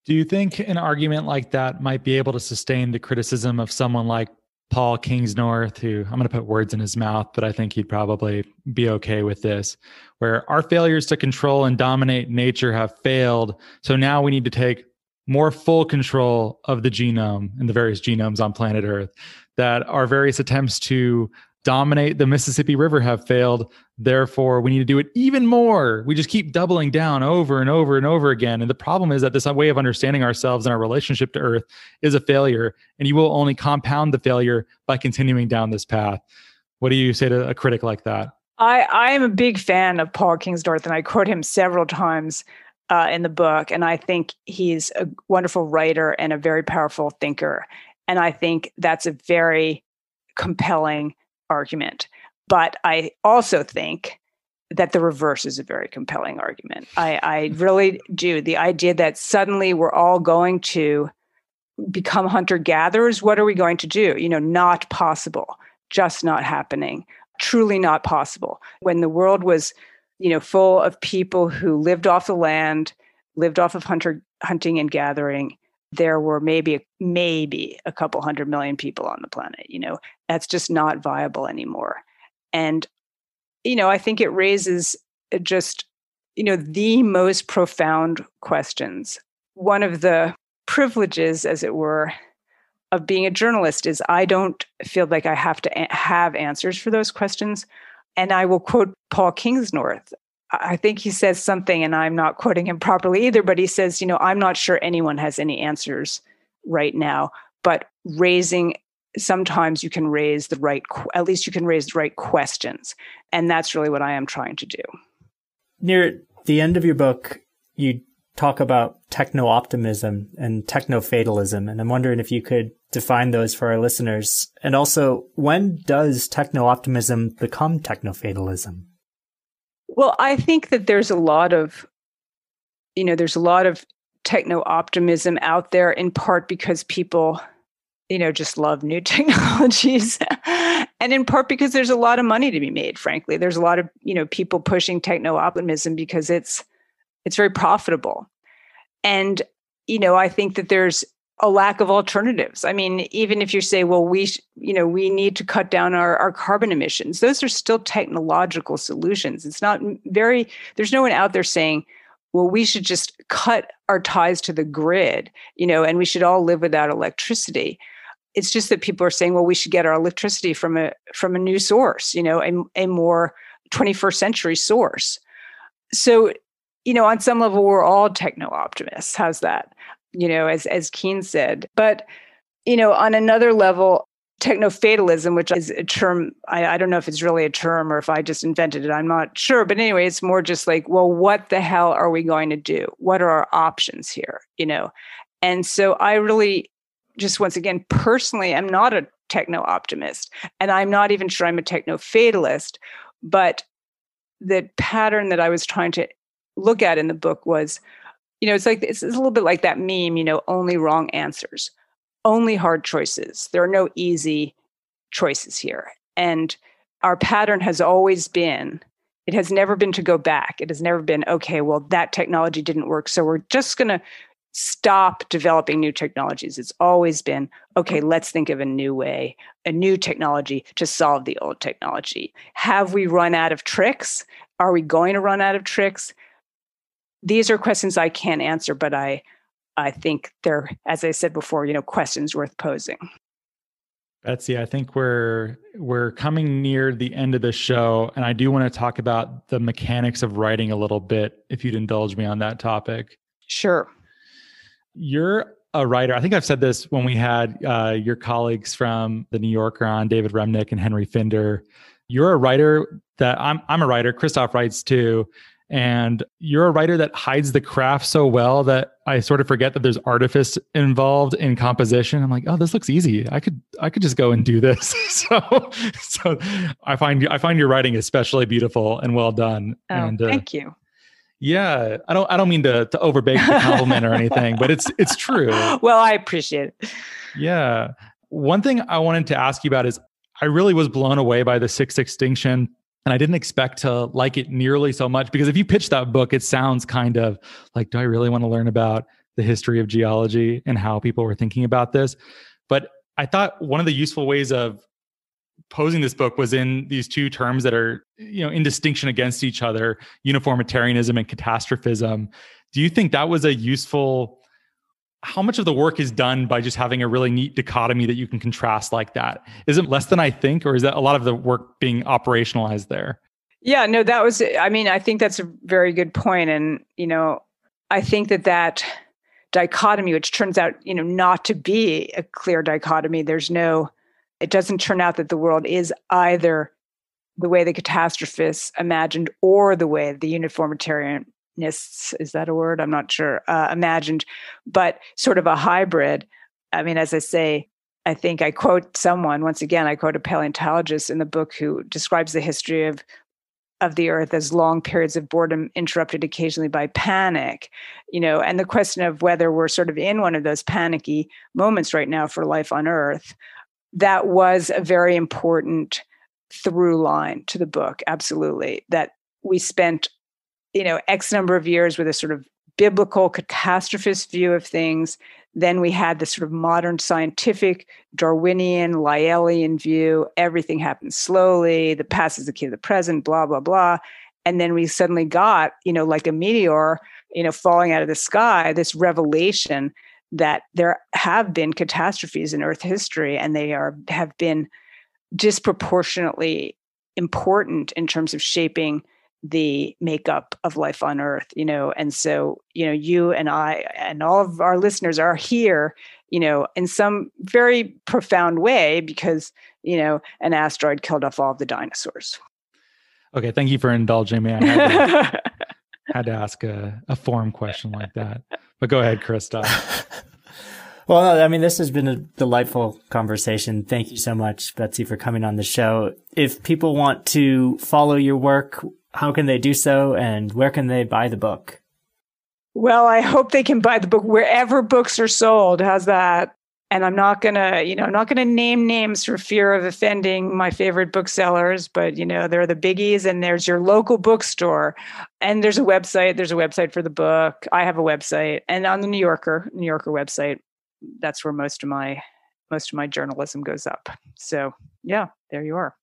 Do you think an argument like that might be able to sustain the criticism of someone like Paul Kingsnorth, who I'm going to put words in his mouth, but I think he'd probably be okay with this, where our failures to control and dominate nature have failed. So now we need to take more full control of the genome and the various genomes on planet Earth. That our various attempts to dominate the Mississippi River have failed. Therefore, we need to do it even more. We just keep doubling down over and over and over again. And the problem is that this way of understanding ourselves and our relationship to Earth is a failure. And you will only compound the failure by continuing down this path. What do you say to a critic like that? I, I am a big fan of Paul Kingsnorth, and I quote him several times uh, in the book. And I think he's a wonderful writer and a very powerful thinker. And I think that's a very compelling argument. But I also think that the reverse is a very compelling argument. I, I mm-hmm. really do. The idea that suddenly we're all going to become hunter gatherers, what are we going to do? You know, not possible, just not happening, truly not possible. When the world was, you know, full of people who lived off the land, lived off of hunter hunting and gathering, there were maybe maybe a couple hundred million people on the planet you know? That's just not viable anymore. And you know i think it raises uh, just you know the most profound questions. One of the privileges as it were of being a journalist is i don't feel like i have to have answers for those questions. And i will quote paul kingsnorth I think he says something, and I'm not quoting him properly either, but he says, you know, I'm not sure anyone has any answers right now, but raising sometimes you can raise the right, at least you can raise the right questions. And that's really what I am trying to do. Near the end of your book, you talk about techno optimism and techno fatalism. And I'm wondering if you could define those for our listeners. And also, when does techno optimism become techno fatalism? Well, I think that there's a lot of, you know, there's a lot of techno optimism out there in part because people, you know, just love new (laughs) technologies. and in part because there's a lot of money to be made, frankly. There's a lot of, you know, people pushing techno optimism because it's it's very profitable. And, you know, I think that there's a lack of alternatives. I mean, even if you say, well, we, you know, we need to cut down our, our carbon emissions, those are still technological solutions. It's not mm, very, there's no one out there saying, well, we should just cut our ties to the grid, you know, and we should all live without electricity. It's just that people are saying, well, we should get our electricity from a from a new source, you know, a, a more 21st century source. So, you know, on some level, we're all techno optimists. How's that? You know, as as Keen said. But, you know, on another level, techno fatalism, which is a term, I, I, don't know if it's really a term or if I just invented it. I'm not sure. But anyway, it's more just like, well, what the hell are we going to do? What are our options here? You know? And so I really just once again, personally, I'm not a techno optimist. And I'm not even sure I'm a techno fatalist. But the pattern that I was trying to look at in the book was, you know, it's like it's, it's a little bit like that meme, you know, only wrong answers only hard choices. There are no easy choices here. And our pattern has always been it has never been to go back. It has never been, okay, well, that technology didn't work. So we're just going to stop developing new technologies. It's always been, okay, let's think of a new way, a new technology to solve the old technology. Have we run out of tricks? Are we going to run out of tricks? These are questions I can't answer, but I I think they're, as I said before, you know, questions worth posing. Betsy, I think we're we're coming near the end of the show, and I do want to talk about the mechanics of writing a little bit, if you'd indulge me on that topic. Sure. You're a writer. I think I've said this when we had uh, your colleagues from the New Yorker on, David Remnick and Henry Finder. You're a writer that I'm. I'm a writer. Christoph writes too, and you're a writer that hides the craft so well that I sort of forget that there's artifice involved in composition. I'm like, oh, this looks easy. I could I could just go and do this. (laughs) so so I find you I find your writing especially beautiful and well done. Oh, and uh, thank you. Yeah, I don't I don't mean to to overbake the compliment or anything, but it's it's true. (laughs) Well, I appreciate it. Yeah. One thing I wanted to ask you about is I really was blown away by the sixth extinction and I didn't expect to like it nearly so much because if you pitch that book, it sounds kind of like, do I really want to learn about the history of geology and how people were thinking about this? But I thought one of the useful ways of posing this book was in these two terms that are, you know, in distinction against each other, uniformitarianism and catastrophism. Do you think that was a useful how much of the work is done by just having a really neat dichotomy that you can contrast like that? Is it less than I think, or is that a lot of the work being operationalized there? Yeah, no, that was, I mean, I think that's a very good point. And, you know, I think that that dichotomy, which turns out, you know, not to be a clear dichotomy, there's no, it doesn't turn out that the world is either the way the catastrophists imagined or the way the uniformitarian is that a word? I'm not sure uh, imagined but sort of a hybrid. I mean as i say i think i quote someone once again i quote a paleontologist in the book who describes the history of of the earth as long periods of boredom interrupted occasionally by panic you know and the question of whether we're sort of in one of those panicky moments right now for life on earth that was a very important through line to the book absolutely that we spent you know, X number of years with a sort of biblical catastrophist view of things. Then we had the sort of modern scientific Darwinian, Lyellian view. Everything happens slowly. The past is the key to the present, blah, blah, blah. And then we suddenly got, you know, like a meteor, you know, falling out of the sky, this revelation that there have been catastrophes in Earth history and they are have been disproportionately important in terms of shaping the makeup of life on earth you know and so you know you and i and all of our listeners are here you know in some very profound way because you know an asteroid killed off all of the dinosaurs okay thank you for indulging me i had to, (laughs) had to ask a, a form question like that but go ahead Christoph (laughs) Well, I mean, this has been a delightful conversation. Thank you so much, Betsy, for coming on the show. If people want to follow your work, how can they do so and where can they buy the book? Well, I hope they can buy the book wherever books are sold. How's that? And I'm not gonna, you know, I'm not gonna name names for fear of offending my favorite booksellers, but you know, there are the biggies, and there's your local bookstore, and there's a website. There's a website for the book. I have a website, and on the New Yorker, New Yorker website, that's where most of my most of my journalism goes up. So yeah, there you are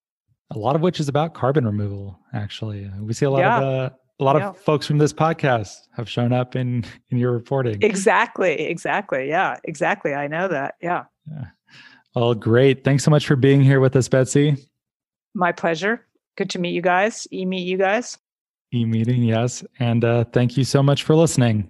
a lot of which is about carbon removal. Actually, we see a lot yeah. of uh, a lot yeah. of folks from this podcast have shown up in in your reporting. Exactly, exactly. Yeah, exactly. I know that. Yeah. Yeah. Well, great. Thanks so much for being here with us, Betsy. My pleasure. Good to meet you guys. E meet you guys. E meeting, yes. And uh, thank you so much for listening.